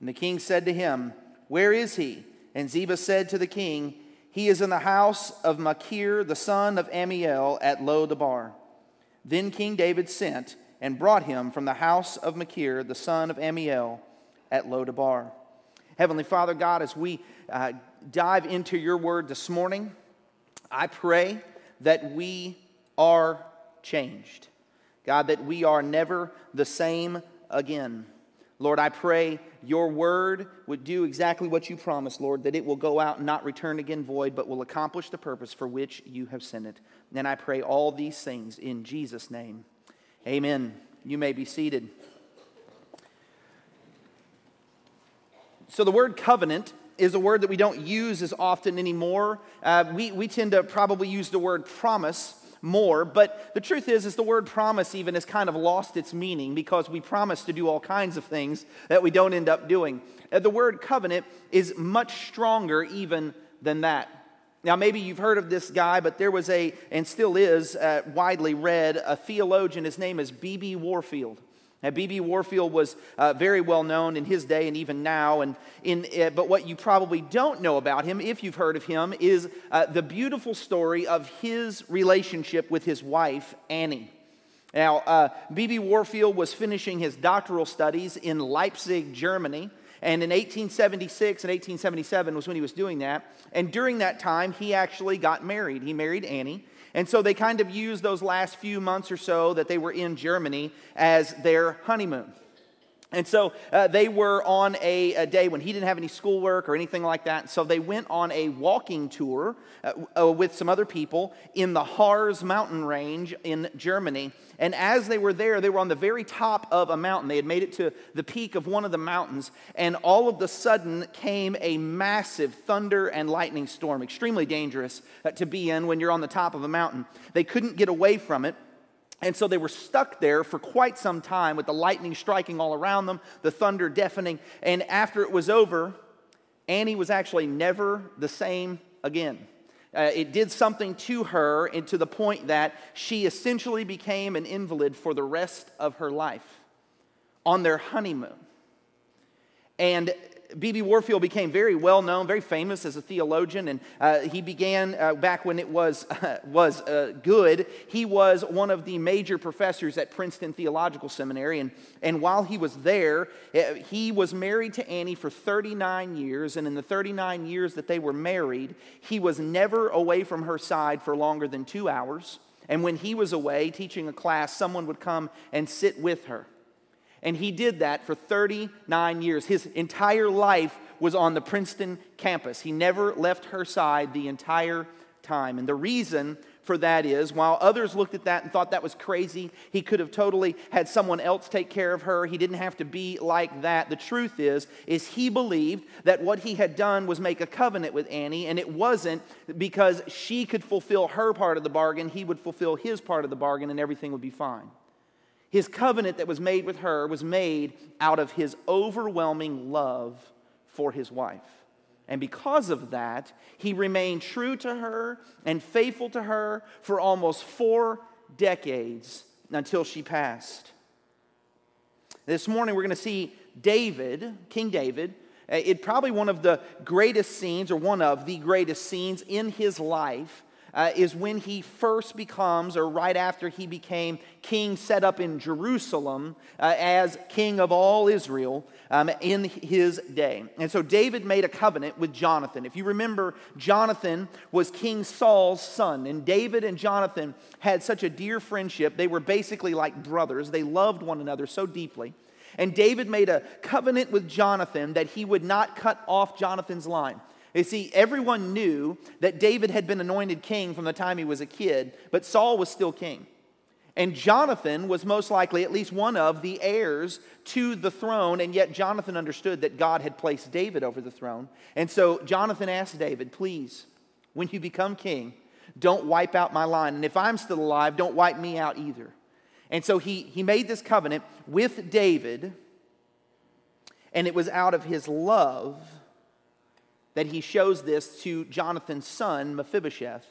And the king said to him, Where is he? And Ziba said to the king, He is in the house of Machir, the son of Ammiel, at Lo-debar. Then King David sent and brought him from the house of Machir, the son of Ammiel, at Lo-debar. Heavenly Father, God, as we uh, dive into your word this morning, I pray that we are changed. God, that we are never the same again. Lord, I pray your word would do exactly what you promised, Lord, that it will go out and not return again void, but will accomplish the purpose for which you have sent it. And I pray all these things in Jesus' name. Amen. You may be seated. So, the word covenant is a word that we don't use as often anymore. Uh, we, we tend to probably use the word promise more, but the truth is, is the word promise even has kind of lost its meaning because we promise to do all kinds of things that we don't end up doing. Uh, the word covenant is much stronger even than that. Now, maybe you've heard of this guy, but there was a, and still is uh, widely read, a theologian. His name is B.B. Warfield. Now, B.B. Warfield was uh, very well known in his day and even now. And in, uh, but what you probably don't know about him, if you've heard of him, is uh, the beautiful story of his relationship with his wife, Annie. Now, B.B. Uh, Warfield was finishing his doctoral studies in Leipzig, Germany. And in 1876 and 1877 was when he was doing that. And during that time, he actually got married. He married Annie. And so they kind of used those last few months or so that they were in Germany as their honeymoon. And so uh, they were on a, a, day when he didn't have any schoolwork or anything like that. So they went on a walking tour uh, uh, with some other people in the Harz mountain range in Germany. And as they were there, they were on the very top of a mountain. They had made it to the peak of one of the mountains. And all of the sudden came a massive thunder and lightning storm, extremely dangerous uh, to be in when you're on the top of a mountain. They couldn't get away from it. And so they were stuck there for quite some time with the lightning striking all around them, the thunder deafening. And after it was over, Annie was actually never the same again. Uh, it did something to her and to the point that she essentially became an invalid for the rest of her life on their honeymoon. And B.B. Warfield became very well known, very famous as a theologian, and uh, he began uh, back when it was, uh, was good. He was one of the major professors at Princeton Theological Seminary, and, and while he was there, uh, he was married to Annie for 39 years, and in the 39 years that they were married, he was never away from her side for longer than two hours. And when he was away teaching a class, someone would come and sit with her. And he did that for 39 years. His entire life was on the Princeton campus. He never left her side the entire time. And the reason for that is while others looked at that and thought that was crazy, he could have totally had someone else take care of her. He didn't have to be like that. The truth is is he believed that what he had done was make a covenant with Annie and it wasn't because she could fulfill her part of the bargain, he would fulfill his part of the bargain and everything would be fine. His covenant that was made with her was made out of his overwhelming love for his wife. And because of that, he remained true to her and faithful to her for almost four decades until she passed. This morning, we're going to see David, King David. Uh, it probably one of the greatest scenes, or one of the greatest scenes in his life uh, is when he first becomes, or right after he became king set up in Jerusalem uh, as king of all Israel um, in his day. And so David made a covenant with Jonathan. If you remember, Jonathan was King Saul's son, and David and Jonathan had such a dear friendship. They were basically like brothers, they loved one another so deeply. And David made a covenant with Jonathan that he would not cut off Jonathan's line. You see, everyone knew that David had been anointed king from the time he was a kid, but Saul was still king. And Jonathan was most likely at least one of the heirs to the throne, and yet Jonathan understood that God had placed David over the throne. And so Jonathan asked David, Please, when you become king, don't wipe out my line. And if I'm still alive, don't wipe me out either. And so he, he made this covenant with David, and it was out of his love that he shows this to Jonathan's son, Mephibosheth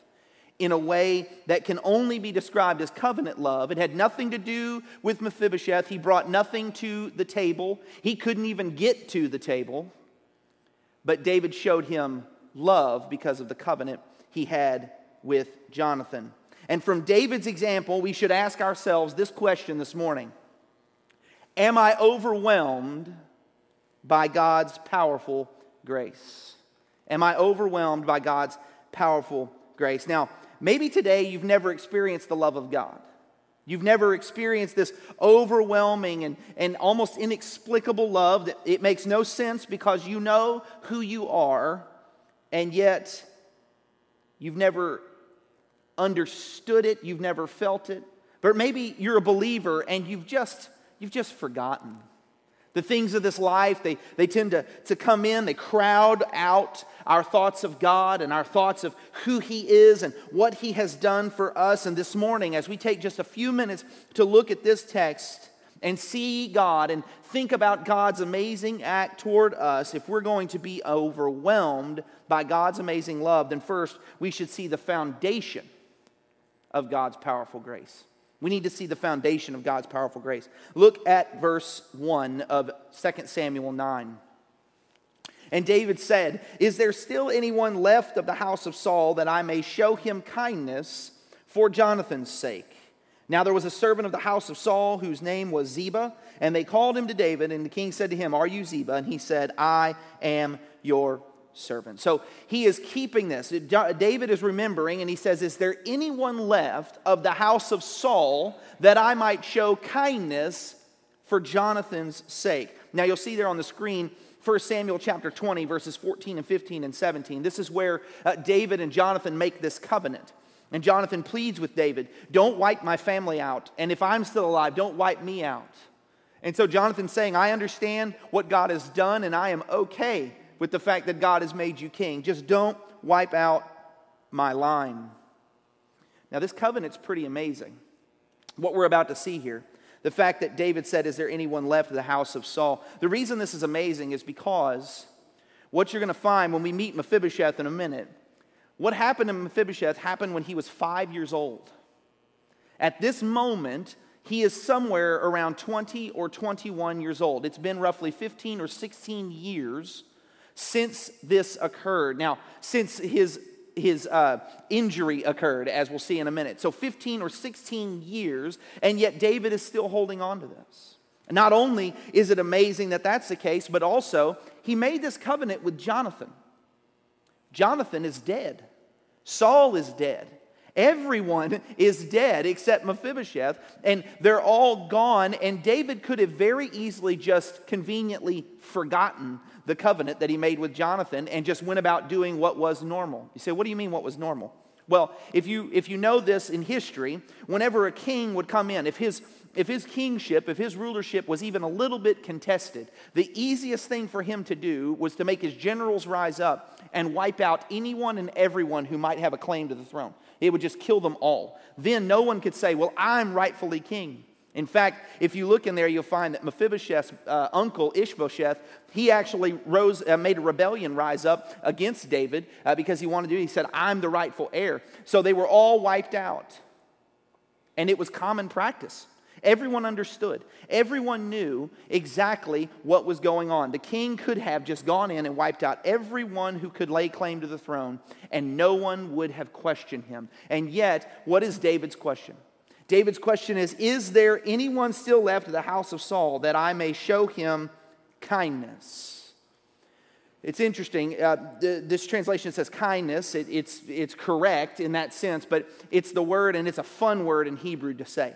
in a way that can only be described as covenant love. It had nothing to do with Mephibosheth. He brought nothing to the table, he couldn't even get to the table. But David showed him love because of the covenant he had with Jonathan. And from David's example, we should ask ourselves this question this morning Am I overwhelmed by God's powerful grace? Am I overwhelmed by God's powerful grace? Now, maybe today you've never experienced the love of God. You've never experienced this overwhelming and, and almost inexplicable love that it makes no sense because you know who you are, and yet you've never understood it, you've never felt it. But maybe you're a believer and you've just, you've just forgotten. The things of this life, they, they tend to, to come in, they crowd out our thoughts of God and our thoughts of who He is and what He has done for us. And this morning, as we take just a few minutes to look at this text and see God and think about God's amazing act toward us, if we're going to be overwhelmed by God's amazing love, then first we should see the foundation of God's powerful grace. We need to see the foundation of God's powerful grace. Look at verse 1 of 2 Samuel 9. And David said, Is there still anyone left of the house of Saul that I may show him kindness for Jonathan's sake? Now there was a servant of the house of Saul whose name was Ziba, and they called him to David, and the king said to him, Are you Ziba? And he said, I am your servant. So he is keeping this. David is remembering, and he says, Is there anyone left of the house of Saul that I might show kindness for Jonathan's sake? Now you'll see there on the screen. 1 Samuel chapter 20, verses 14 and 15 and 17. This is where uh, David and Jonathan make this covenant. And Jonathan pleads with David, Don't wipe my family out. And if I'm still alive, don't wipe me out. And so Jonathan's saying, I understand what God has done, and I am okay with the fact that God has made you king. Just don't wipe out my line. Now, this covenant's pretty amazing. What we're about to see here, the fact that David said, Is there anyone left of the house of Saul? The reason this is amazing is because what you're going to find when we meet Mephibosheth in a minute, what happened to Mephibosheth happened when he was five years old. At this moment, he is somewhere around 20 or 21 years old. It's been roughly 15 or 16 years since this occurred. Now, since his his uh, injury occurred, as we'll see in a minute. So 15 or 16 years, and yet David is still holding on to this. Not only is it amazing that that's the case, but also he made this covenant with Jonathan. Jonathan is dead, Saul is dead. Everyone is dead except Mephibosheth, and they're all gone. And David could have very easily just conveniently forgotten the covenant that he made with Jonathan and just went about doing what was normal. You say, what do you mean what was normal? Well, if you, if you know this in history, whenever a king would come in, if his, if his kingship, if his rulership was even a little bit contested, the easiest thing for him to do was to make his generals rise up and wipe out anyone and everyone who might have a claim to the throne. It would just kill them all. Then no one could say, Well, I'm rightfully king. In fact, if you look in there, you'll find that Mephibosheth's uh, uncle, Ishbosheth, he actually rose, uh, made a rebellion rise up against David uh, because he wanted to do, he said, I'm the rightful heir. So they were all wiped out. And it was common practice. Everyone understood. Everyone knew exactly what was going on. The king could have just gone in and wiped out everyone who could lay claim to the throne, and no one would have questioned him. And yet, what is David's question? David's question is Is there anyone still left of the house of Saul that I may show him kindness? It's interesting. Uh, this translation says kindness. It, it's, it's correct in that sense, but it's the word, and it's a fun word in Hebrew to say.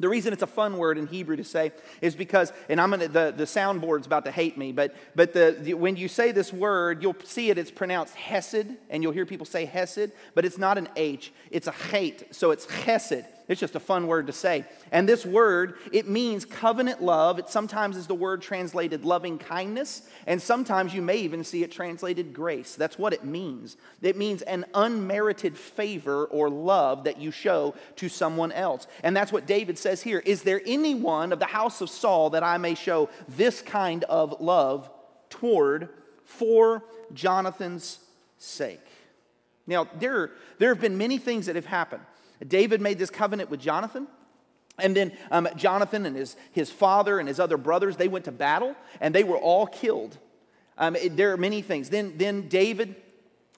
The reason it's a fun word in Hebrew to say is because, and I'm gonna, the, the soundboard's about to hate me, but, but the, the, when you say this word, you'll see it, it's pronounced hesed, and you'll hear people say hesed, but it's not an H, it's a hate, so it's chesed. It's just a fun word to say. And this word, it means covenant love. It sometimes is the word translated loving kindness, and sometimes you may even see it translated grace. That's what it means. It means an unmerited favor or love that you show to someone else. And that's what David says here. Is there anyone of the house of Saul that I may show this kind of love toward for Jonathan's sake? Now, there, there have been many things that have happened. David made this covenant with Jonathan. And then um, Jonathan and his, his father and his other brothers, they went to battle and they were all killed. Um, it, there are many things. Then, then David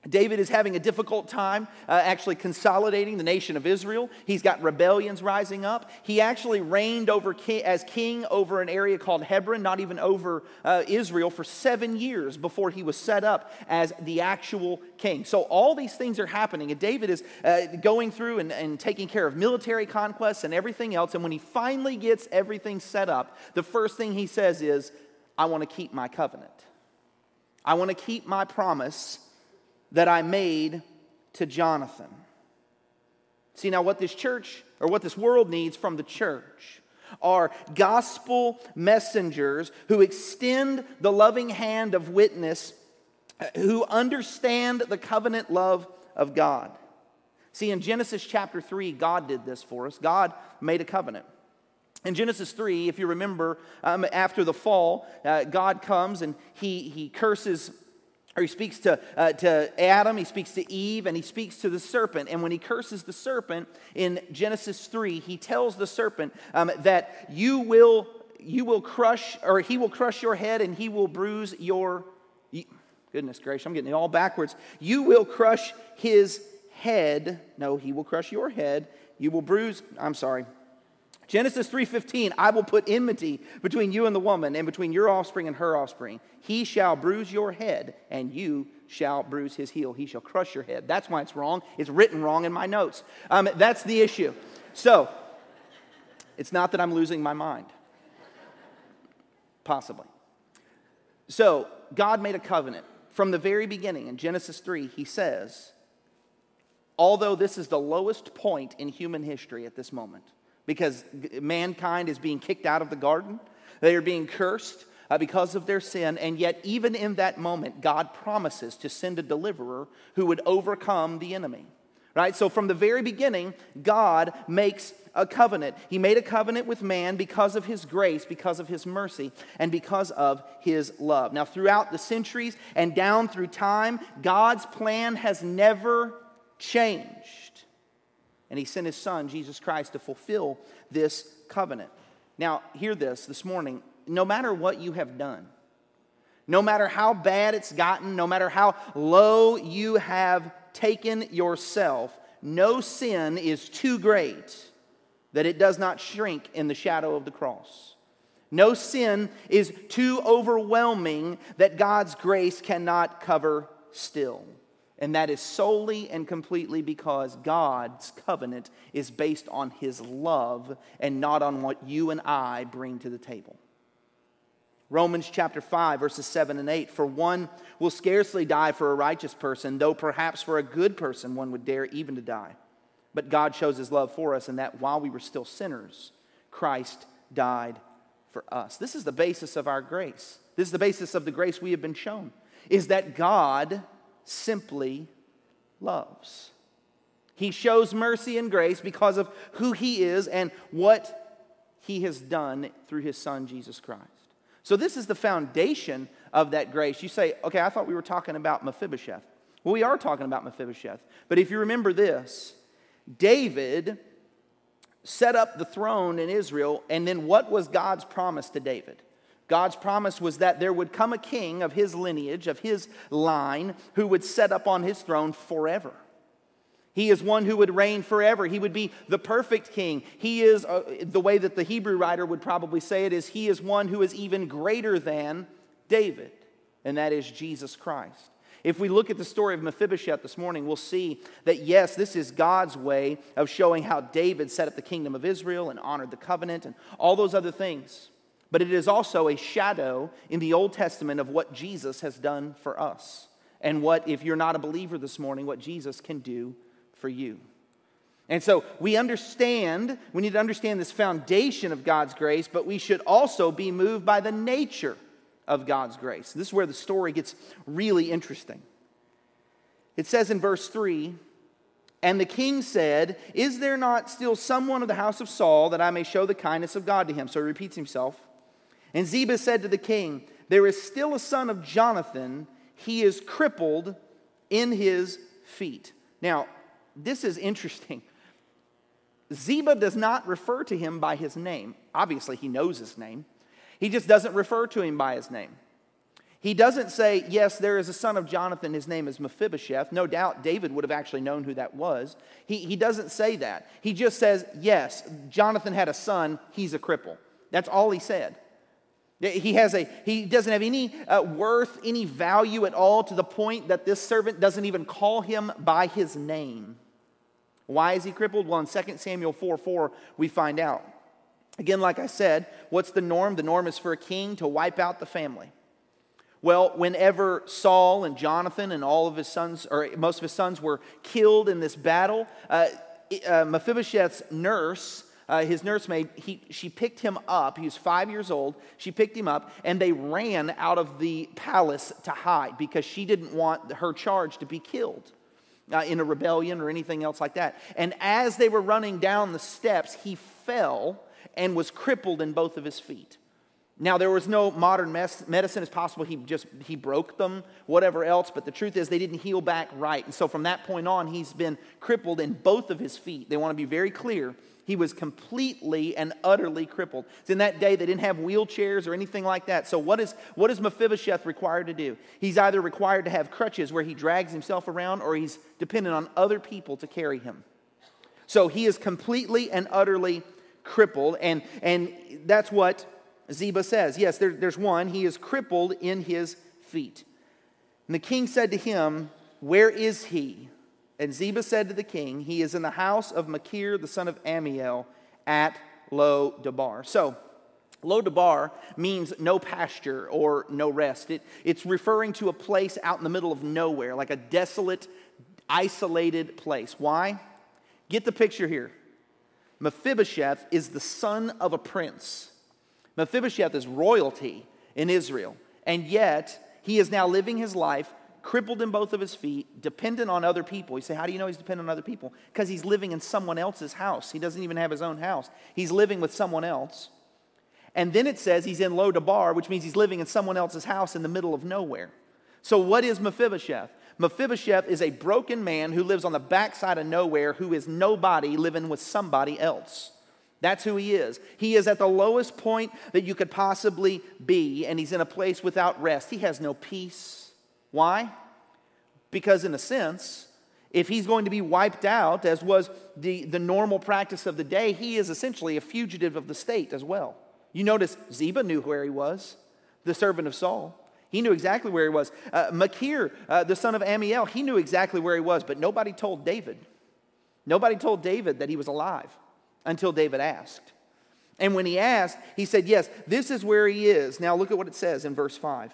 David is having a difficult time uh, actually consolidating the nation of Israel. He's got rebellions rising up. He actually reigned over as king over an area called Hebron, not even over uh, Israel, for seven years before he was set up as the actual king. So all these things are happening, and David is uh, going through and, and taking care of military conquests and everything else. And when he finally gets everything set up, the first thing he says is, I want to keep my covenant. I want to keep my promise that I made to Jonathan. See, now what this church or what this world needs from the church are gospel messengers who extend the loving hand of witness, who understand the covenant love of God. See, in Genesis chapter 3, God did this for us. God made a covenant. In Genesis 3, if you remember, um, after the fall, uh, God comes and he, he curses or he speaks to, uh, to Adam, he speaks to Eve, and he speaks to the serpent. And when he curses the serpent in Genesis 3, he tells the serpent um, that you will, you will crush, or he will crush your head and he will bruise your. Goodness gracious, I'm getting it all backwards. You will crush his head. No, he will crush your head. You will bruise, I'm sorry, Genesis 3:15 I will put enmity between you and the woman and between your offspring and her offspring. He shall bruise your head and you shall bruise his heel. He shall crush your head. That's why it's wrong. It's written wrong in my notes. Um, that's the issue. So, it's not that I'm losing my mind. Possibly. So, God made a covenant. From the very beginning in Genesis 3, he says, although this is the lowest point in human history at this moment, because mankind is being kicked out of the garden. They are being cursed uh, because of their sin. And yet, even in that moment, God promises to send a deliverer who would overcome the enemy. Right? So, from the very beginning, God makes a covenant. He made a covenant with man because of his grace, because of his mercy, and because of his love. Now, throughout the centuries and down through time, God's plan has never changed. And he sent his son, Jesus Christ, to fulfill this covenant. Now, hear this this morning. No matter what you have done, no matter how bad it's gotten, no matter how low you have taken yourself, no sin is too great that it does not shrink in the shadow of the cross. No sin is too overwhelming that God's grace cannot cover still. And that is solely and completely because God's covenant is based on his love and not on what you and I bring to the table. Romans chapter 5, verses 7 and 8. For one will scarcely die for a righteous person, though perhaps for a good person one would dare even to die. But God shows his love for us in that while we were still sinners, Christ died for us. This is the basis of our grace. This is the basis of the grace we have been shown, is that God simply loves. He shows mercy and grace because of who he is and what he has done through his son, Jesus Christ. So, this is the foundation of that grace. You say, okay, I thought we were talking about Mephibosheth. Well, we are talking about Mephibosheth. But if you remember this, David set up the throne in Israel, and then what was God's promise to David? God's promise was that there would come a king of his lineage, of his line, who would set up on his throne forever. He is one who would reign forever. He would be the perfect king. He is, uh, the way that the Hebrew writer would probably say it, is he is one who is even greater than David, and that is Jesus Christ. If we look at the story of Mephibosheth this morning, we'll see that yes, this is God's way of showing how David set up the kingdom of Israel and honored the covenant and all those other things but it is also a shadow in the Old Testament of what Jesus has done for us. And what, if you're not a believer this morning, what Jesus can do for you. And so we understand, we need to understand this foundation of God's grace, but we should also be moved by the nature of God's grace. This is where the story gets really interesting. It says in verse 3 And the king said, Is there not still someone of the house of Saul that I may show the kindness of God to him? So he repeats himself. And Ziba said to the king, There is still a son of Jonathan. He is crippled in his feet. Now, this is interesting. Ziba does not refer to him by his name. Obviously, he knows his name. He just doesn't refer to him by his name. He doesn't say, Yes, there is a son of Jonathan, his name is Mephibosheth. No doubt David would have actually known who that was. He, he doesn't say that. He just says, Yes, Jonathan had a son, he's a cripple. That's all he said. He, has a, he doesn't have any uh, worth, any value at all to the point that this servant doesn't even call him by his name. Why is he crippled? Well, in 2 Samuel 4 4, we find out. Again, like I said, what's the norm? The norm is for a king to wipe out the family. Well, whenever Saul and Jonathan and all of his sons, or most of his sons, were killed in this battle, uh, uh, Mephibosheth's nurse, uh, his nursemaid, he, she picked him up. He was five years old. She picked him up, and they ran out of the palace to hide because she didn't want her charge to be killed uh, in a rebellion or anything else like that. And as they were running down the steps, he fell and was crippled in both of his feet. Now there was no modern medicine. It's possible he just he broke them, whatever else. But the truth is they didn't heal back right, and so from that point on, he's been crippled in both of his feet. They want to be very clear. He was completely and utterly crippled. It's in that day they didn't have wheelchairs or anything like that. So what is what is Mephibosheth required to do? He's either required to have crutches where he drags himself around, or he's dependent on other people to carry him. So he is completely and utterly crippled, and and that's what Ziba says, Yes, there, there's one. He is crippled in his feet. And the king said to him, Where is he? And Ziba said to the king, He is in the house of Machir, the son of Ammiel, at Lo Debar. So, Lo Debar means no pasture or no rest. It, it's referring to a place out in the middle of nowhere, like a desolate, isolated place. Why? Get the picture here. Mephibosheth is the son of a prince. Mephibosheth is royalty in Israel, and yet he is now living his life crippled in both of his feet, dependent on other people. You say, How do you know he's dependent on other people? Because he's living in someone else's house. He doesn't even have his own house, he's living with someone else. And then it says he's in Lo Debar, which means he's living in someone else's house in the middle of nowhere. So, what is Mephibosheth? Mephibosheth is a broken man who lives on the backside of nowhere, who is nobody living with somebody else. That's who he is. He is at the lowest point that you could possibly be, and he's in a place without rest. He has no peace. Why? Because, in a sense, if he's going to be wiped out, as was the, the normal practice of the day, he is essentially a fugitive of the state as well. You notice Ziba knew where he was, the servant of Saul. He knew exactly where he was. Uh, Machir, uh, the son of Ammiel, he knew exactly where he was, but nobody told David. Nobody told David that he was alive until David asked. And when he asked, he said, Yes, this is where he is. Now look at what it says in verse 5.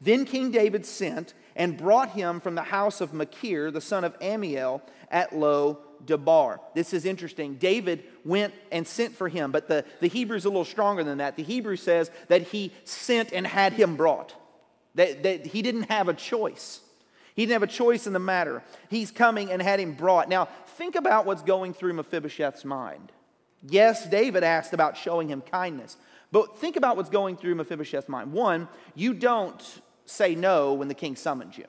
Then King David sent and brought him from the house of Machir, the son of Ammiel, at Lo Debar. This is interesting. David went and sent for him, but the, the Hebrew is a little stronger than that. The Hebrew says that he sent and had him brought, that, that he didn't have a choice. He didn't have a choice in the matter. He's coming and had him brought. Now, think about what's going through Mephibosheth's mind. Yes, David asked about showing him kindness, but think about what's going through Mephibosheth's mind. One, you don't say no when the king summons you.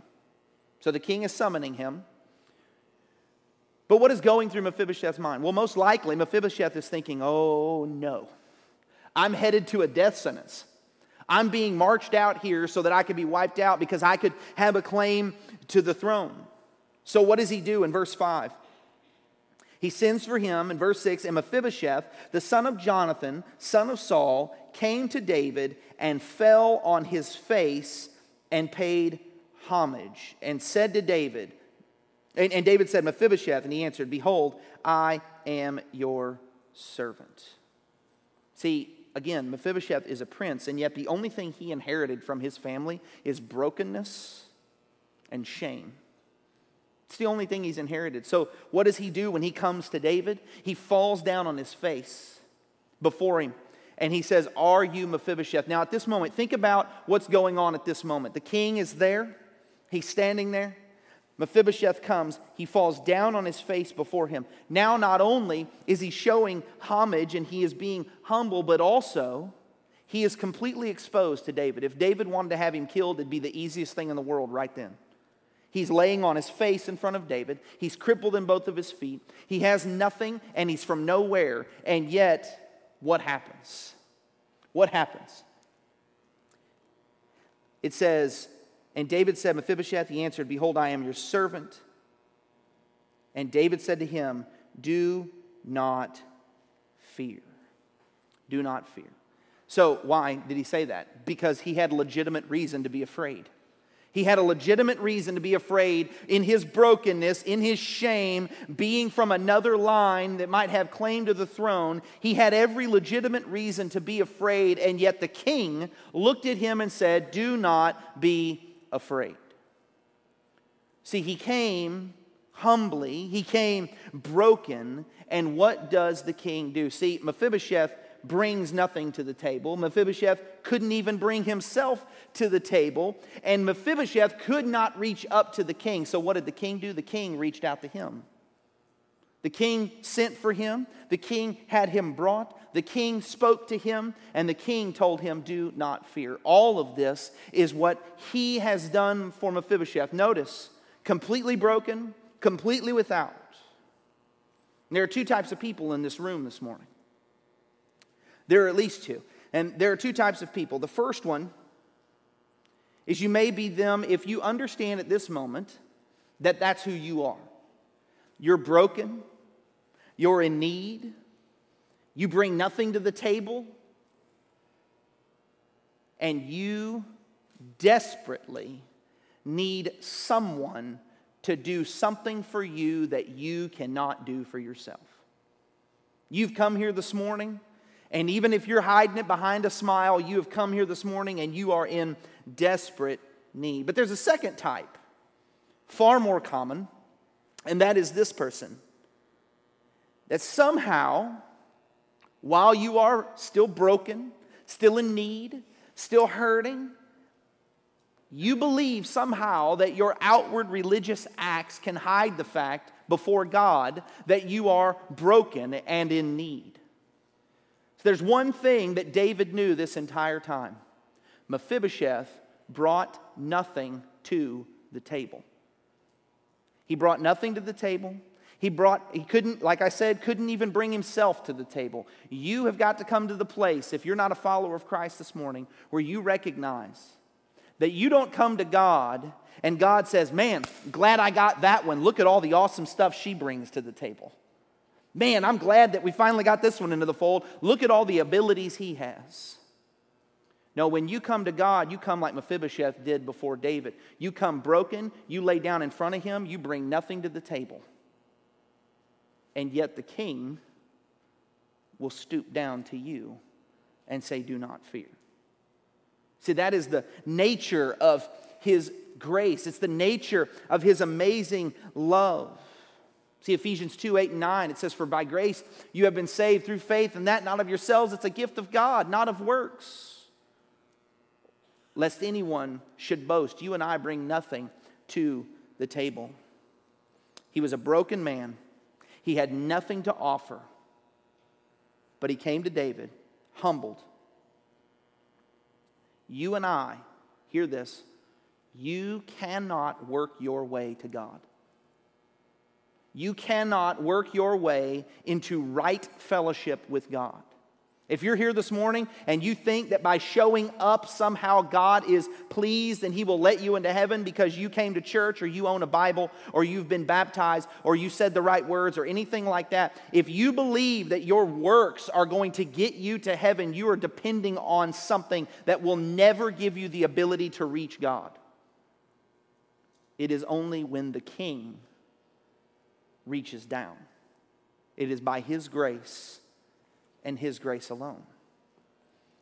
So the king is summoning him. But what is going through Mephibosheth's mind? Well, most likely, Mephibosheth is thinking, oh no, I'm headed to a death sentence. I'm being marched out here so that I could be wiped out because I could have a claim to the throne. So, what does he do in verse 5? He sends for him in verse 6 and Mephibosheth, the son of Jonathan, son of Saul, came to David and fell on his face and paid homage and said to David, and, and David said, Mephibosheth, and he answered, Behold, I am your servant. See, again, Mephibosheth is a prince, and yet the only thing he inherited from his family is brokenness and shame. It's the only thing he's inherited. So, what does he do when he comes to David? He falls down on his face before him and he says, Are you Mephibosheth? Now, at this moment, think about what's going on at this moment. The king is there, he's standing there. Mephibosheth comes, he falls down on his face before him. Now, not only is he showing homage and he is being humble, but also he is completely exposed to David. If David wanted to have him killed, it'd be the easiest thing in the world right then. He's laying on his face in front of David. He's crippled in both of his feet. He has nothing and he's from nowhere. And yet, what happens? What happens? It says, And David said, Mephibosheth, he answered, Behold, I am your servant. And David said to him, Do not fear. Do not fear. So, why did he say that? Because he had legitimate reason to be afraid. He had a legitimate reason to be afraid in his brokenness, in his shame, being from another line that might have claim to the throne. He had every legitimate reason to be afraid, and yet the king looked at him and said, Do not be afraid. See, he came humbly, he came broken, and what does the king do? See, Mephibosheth brings nothing to the table. Mephibosheth couldn't even bring himself to the table, and Mephibosheth could not reach up to the king. So, what did the king do? The king reached out to him. The king sent for him, the king had him brought, the king spoke to him, and the king told him, Do not fear. All of this is what he has done for Mephibosheth. Notice, completely broken, completely without. there are two types of people in this room this morning. There are at least two. And there are two types of people. The first one is you may be them if you understand at this moment that that's who you are. You're broken, you're in need, you bring nothing to the table, and you desperately need someone to do something for you that you cannot do for yourself. You've come here this morning and even if you're hiding it behind a smile, you have come here this morning and you are in desperate need. But there's a second type, far more common, and that is this person. That somehow, while you are still broken, still in need, still hurting, you believe somehow that your outward religious acts can hide the fact before God that you are broken and in need. So there's one thing that David knew this entire time Mephibosheth brought nothing to the table. He brought nothing to the table. He brought, he couldn't, like I said, couldn't even bring himself to the table. You have got to come to the place, if you're not a follower of Christ this morning, where you recognize that you don't come to God and God says, Man, glad I got that one. Look at all the awesome stuff she brings to the table. Man, I'm glad that we finally got this one into the fold. Look at all the abilities he has. No, when you come to God, you come like Mephibosheth did before David. You come broken, you lay down in front of him, you bring nothing to the table. And yet the king will stoop down to you and say, Do not fear. See, that is the nature of his grace, it's the nature of his amazing love. See Ephesians 2 8 and 9. It says, For by grace you have been saved through faith, and that not of yourselves, it's a gift of God, not of works. Lest anyone should boast. You and I bring nothing to the table. He was a broken man, he had nothing to offer. But he came to David, humbled. You and I, hear this, you cannot work your way to God. You cannot work your way into right fellowship with God. If you're here this morning and you think that by showing up somehow God is pleased and He will let you into heaven because you came to church or you own a Bible or you've been baptized or you said the right words or anything like that, if you believe that your works are going to get you to heaven, you are depending on something that will never give you the ability to reach God. It is only when the King reaches down. It is by His grace and His grace alone.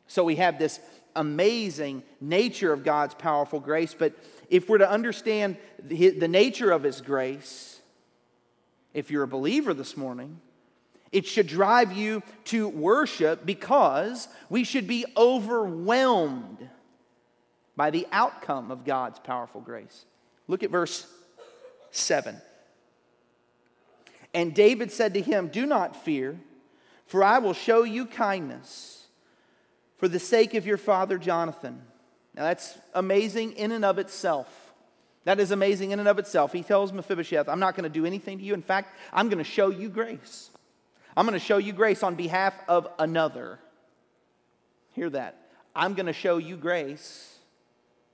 So we have this amazing nature of God's powerful grace. But if we're to understand the, nature of His grace, if you're a believer this morning, it should drive you to worship because we should be overwhelmed by the outcome of God's powerful grace. Look at verse 7. And David said to him, Do not fear, for I will show you kindness for the sake of your father Jonathan. Now that's amazing in and of itself. That is amazing in and of itself. He tells Mephibosheth, I'm not going to do anything to you. In fact, I'm going to show you grace. I'm going to show you grace on behalf of another. Hear that. I'm going to show you grace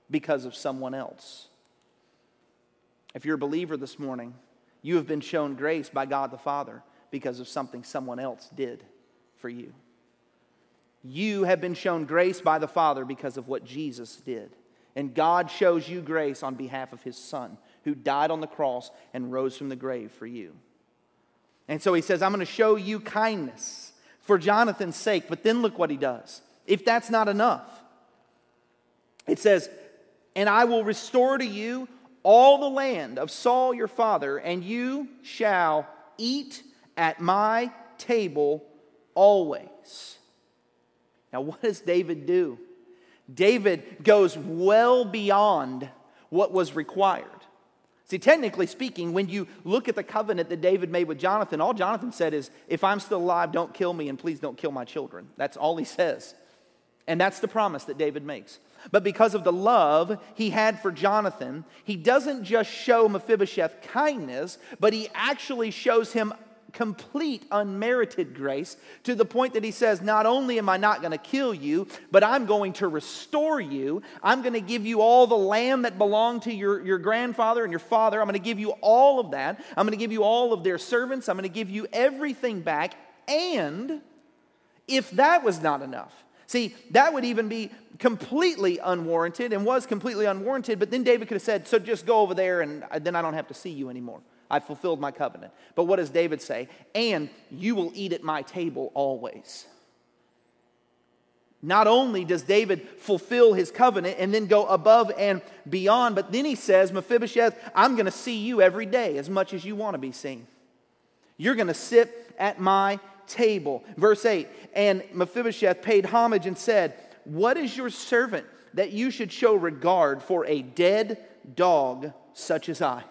because of someone else. If you're a believer this morning, you have been shown grace by God the Father because of something someone else did for you. You have been shown grace by the Father because of what Jesus did. And God shows you grace on behalf of his Son, who died on the cross and rose from the grave for you. And so he says, I'm going to show you kindness for Jonathan's sake. But then look what he does. If that's not enough, it says, And I will restore to you all the land of Saul your father, and you shall eat at my table always. Now, what does David do? David goes well beyond what was required. See, technically speaking, when you look at the covenant that David made with Jonathan, all Jonathan said is, If I'm still alive, don't kill me, and please don't kill my children. That's all he says. And that's the promise that David makes. But because of the love he had for Jonathan, he doesn't just show Mephibosheth kindness, but he actually shows him complete unmerited grace to the point that he says, Not only am I not going to kill you, but I'm going to restore you. I'm going to give you all the land that belonged to your, your grandfather and your father. I'm going to give you all of that. I'm going to give you all of their servants. I'm going to give you everything back. And if that was not enough, see, that would even be completely unwarranted and was completely unwarranted, but then David could have said, So just go over there and uh, then I don't have to see you anymore. I've fulfilled my covenant. But what does David say? And you will eat at my table always. Not only does David fulfill his covenant and then go above and beyond, but then he says, Mephibosheth, I'm going to see you every day as much as you want to be seen. You're going to sit at my table. Verse 8 And Mephibosheth paid homage and said, What is your servant that you should show regard for a dead dog such as I?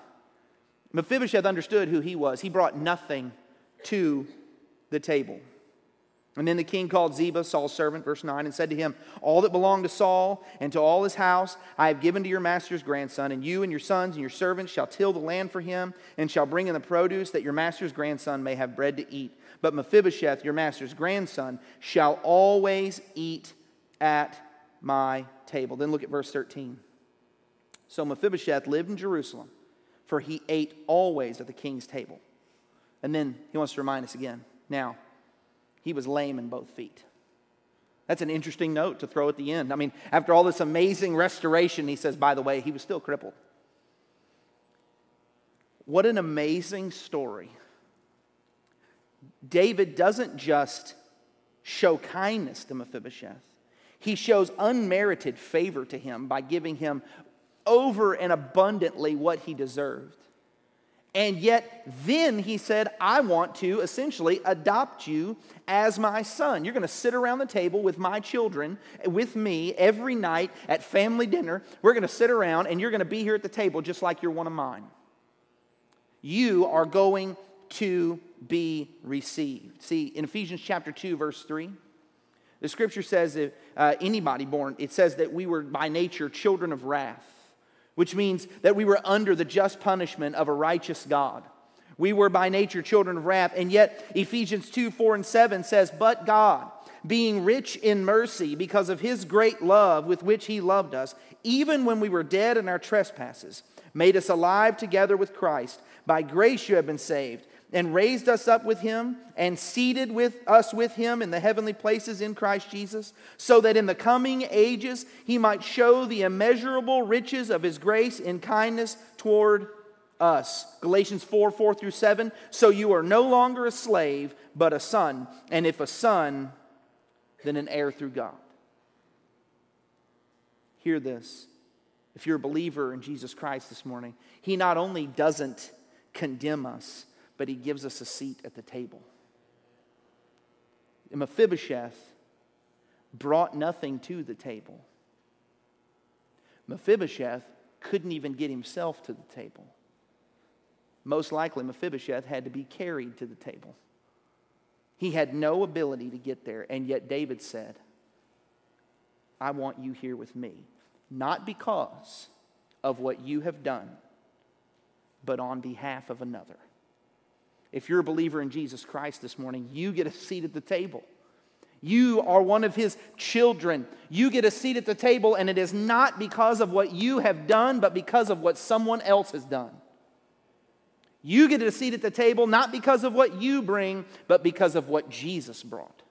Mephibosheth understood who he was. He brought nothing to the table. And then the king called Ziba, Saul's servant, verse 9, and said to him, All that belonged to Saul and to all his house I have given to your master's grandson, and you and your sons and your servants shall till the land for him, and shall bring in the produce, that your master's grandson may have bread to eat. But Mephibosheth, your master's grandson, shall always eat at my table. Then look at verse 13. So Mephibosheth lived in Jerusalem for he ate always at the king's table. And then he wants to remind us again. Now, he was lame in both feet. That's an interesting note to throw at the end. I mean, after all this amazing restoration, he says, by the way, he was still crippled. What an amazing story. David doesn't just show kindness to Mephibosheth, he shows unmerited favor to him by giving him over and abundantly what he deserved. And yet, then he said, I want to essentially adopt you as my son. You're going to sit around the table with my children, with me, every night at family dinner. We're going to sit around and you're going to be here at the table just like you're one of mine. You are going to be received. See, in Ephesians chapter 2, verse 3, the scripture says that uh, anybody born, it says that we were by nature children of wrath which means that we were under the just punishment of a righteous God. We were by nature children of wrath, and yet Ephesians 2 4 and 7 says, But God, being rich in mercy because of his great love with which he loved us, even when we were dead in our trespasses, made us alive together with Christ. By grace you have been saved and raised us up with him and seated with us with him in the heavenly places in Christ Jesus, so that in the coming ages he might show the immeasurable riches of his grace in kindness toward us. Galatians 4 4 through 7. So you are no longer a slave, but a son, and if a son, then an heir through God. Hear this. If you're a believer in Jesus Christ this morning, He not only doesn't condemn us, but He gives us a seat at the table. And Mephibosheth brought nothing to the table. Mephibosheth couldn't even get himself to the table. Most likely, Mephibosheth had to be carried to the table. He had no ability to get there, and yet David said, I want you here with me, not because of what you have done, but on behalf of another. If you're a believer in Jesus Christ this morning, you get a seat at the table. You are one of his children. You get a seat at the table, and it is not because of what you have done, but because of what someone else has done. You get a seat at the table not because of what you bring, but because of what Jesus brought.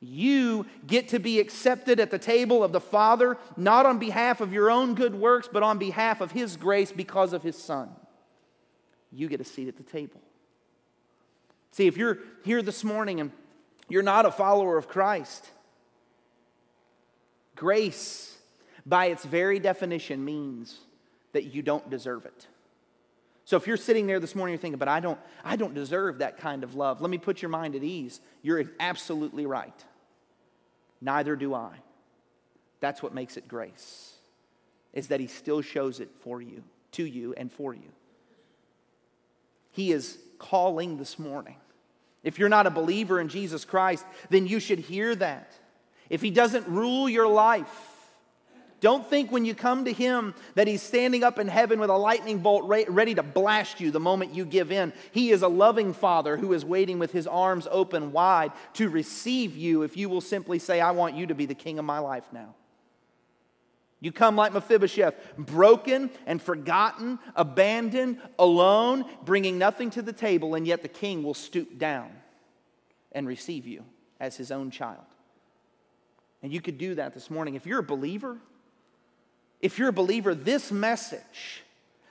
You get to be accepted at the table of the Father, not on behalf of your own good works, but on behalf of His grace because of His Son. You get a seat at the table. See, if you're here this morning and you're not a follower of Christ. Grace, by its very definition, means that you don't deserve it. So if you're sitting there this morning, you're thinking, but I don't, I don't deserve that kind of love. Let me put your mind at ease. You're absolutely right. Neither do I. That's what makes it grace, is that He still shows it for you, to you, and for you. He is calling this morning. If you're not a believer in Jesus Christ, then you should hear that. If He doesn't rule your life, don't think when you come to Him that He's standing up in heaven with a lightning bolt ready to blast you the moment you give in. He is a loving Father who is waiting with His arms open wide to receive you if you will simply say, I want you to be the King of my life now. You come like Mephibosheth, broken and forgotten, abandoned, alone, bringing nothing to the table, and yet the king will stoop down and receive you as his own child. And you could do that this morning. If you're a believer, if you're a believer, this message,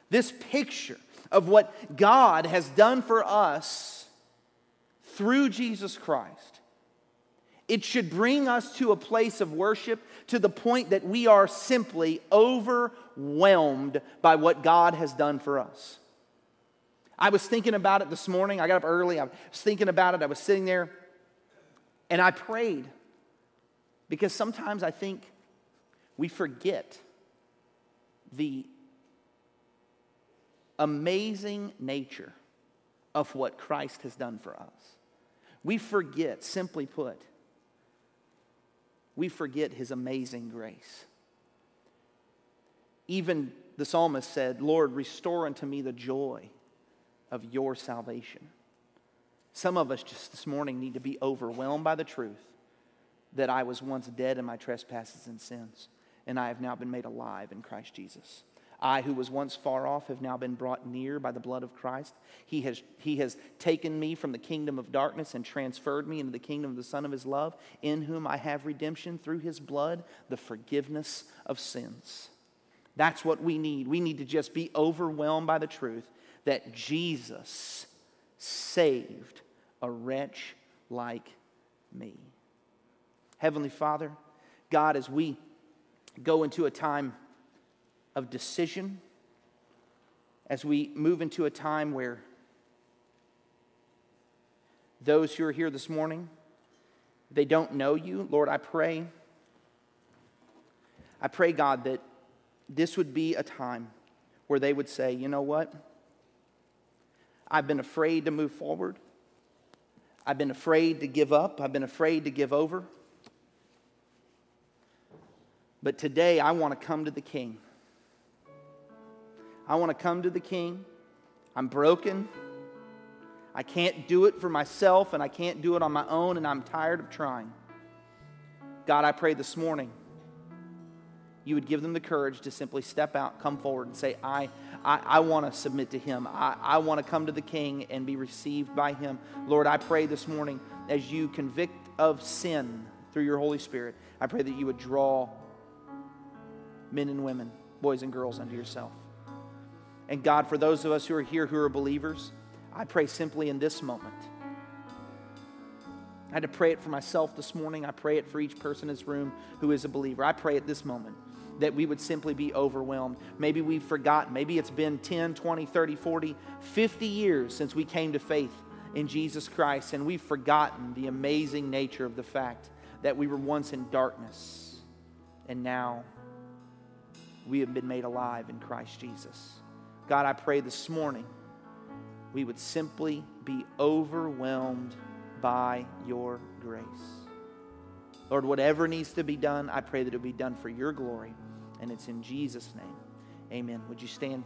this picture of what God has done for us through Jesus Christ, it should bring us to a place of worship to the point that we are simply overwhelmed by what God has done for us. I was thinking about it this morning. I got up early. I was thinking about it. I was sitting there and I prayed because sometimes I think we forget the amazing nature of what Christ has done for us. We forget, simply put, we forget his amazing grace. Even the psalmist said, Lord, restore unto me the joy of your salvation. Some of us just this morning need to be overwhelmed by the truth that I was once dead in my trespasses and sins, and I have now been made alive in Christ Jesus. I, who was once far off, have now been brought near by the blood of Christ. He has, he has taken me from the kingdom of darkness and transferred me into the kingdom of the Son of His love, in whom I have redemption through His blood, the forgiveness of sins. That's what we need. We need to just be overwhelmed by the truth that Jesus saved a wretch like me. Heavenly Father, God, as we go into a time of decision as we move into a time where those who are here this morning they don't know you. Lord i pray i pray god that this would be a time where they would say you know what? I've been afraid to move forward. I've been afraid to give up. I've been afraid to give over. But today i want to come to the king I want to come to the king. I'm broken. I can't do it for myself and I can't do it on my own, and I'm tired of trying. God, I pray this morning you would give them the courage to simply step out, come forward, and say, I, I, I want to submit to him. I, I want to come to the king and be received by him. Lord, I pray this morning as you convict of sin through your Holy Spirit, I pray that you would draw men and women, boys and girls unto yourself. And God, for those of us who are here who are believers, I pray simply in this moment. I had to pray it for myself this morning. I pray it for each person in this room who is a believer. I pray at this moment that we would simply be overwhelmed. Maybe we've forgotten. Maybe it's been 10, 20, 30, 40, 50 years since we came to faith in Jesus Christ, and we've forgotten the amazing nature of the fact that we were once in darkness, and now we have been made alive in Christ Jesus. God, I pray this morning we would simply be overwhelmed by your grace. Lord, whatever needs to be done, I pray that it be done for your glory. And it's in Jesus' name. Amen. Would you stand?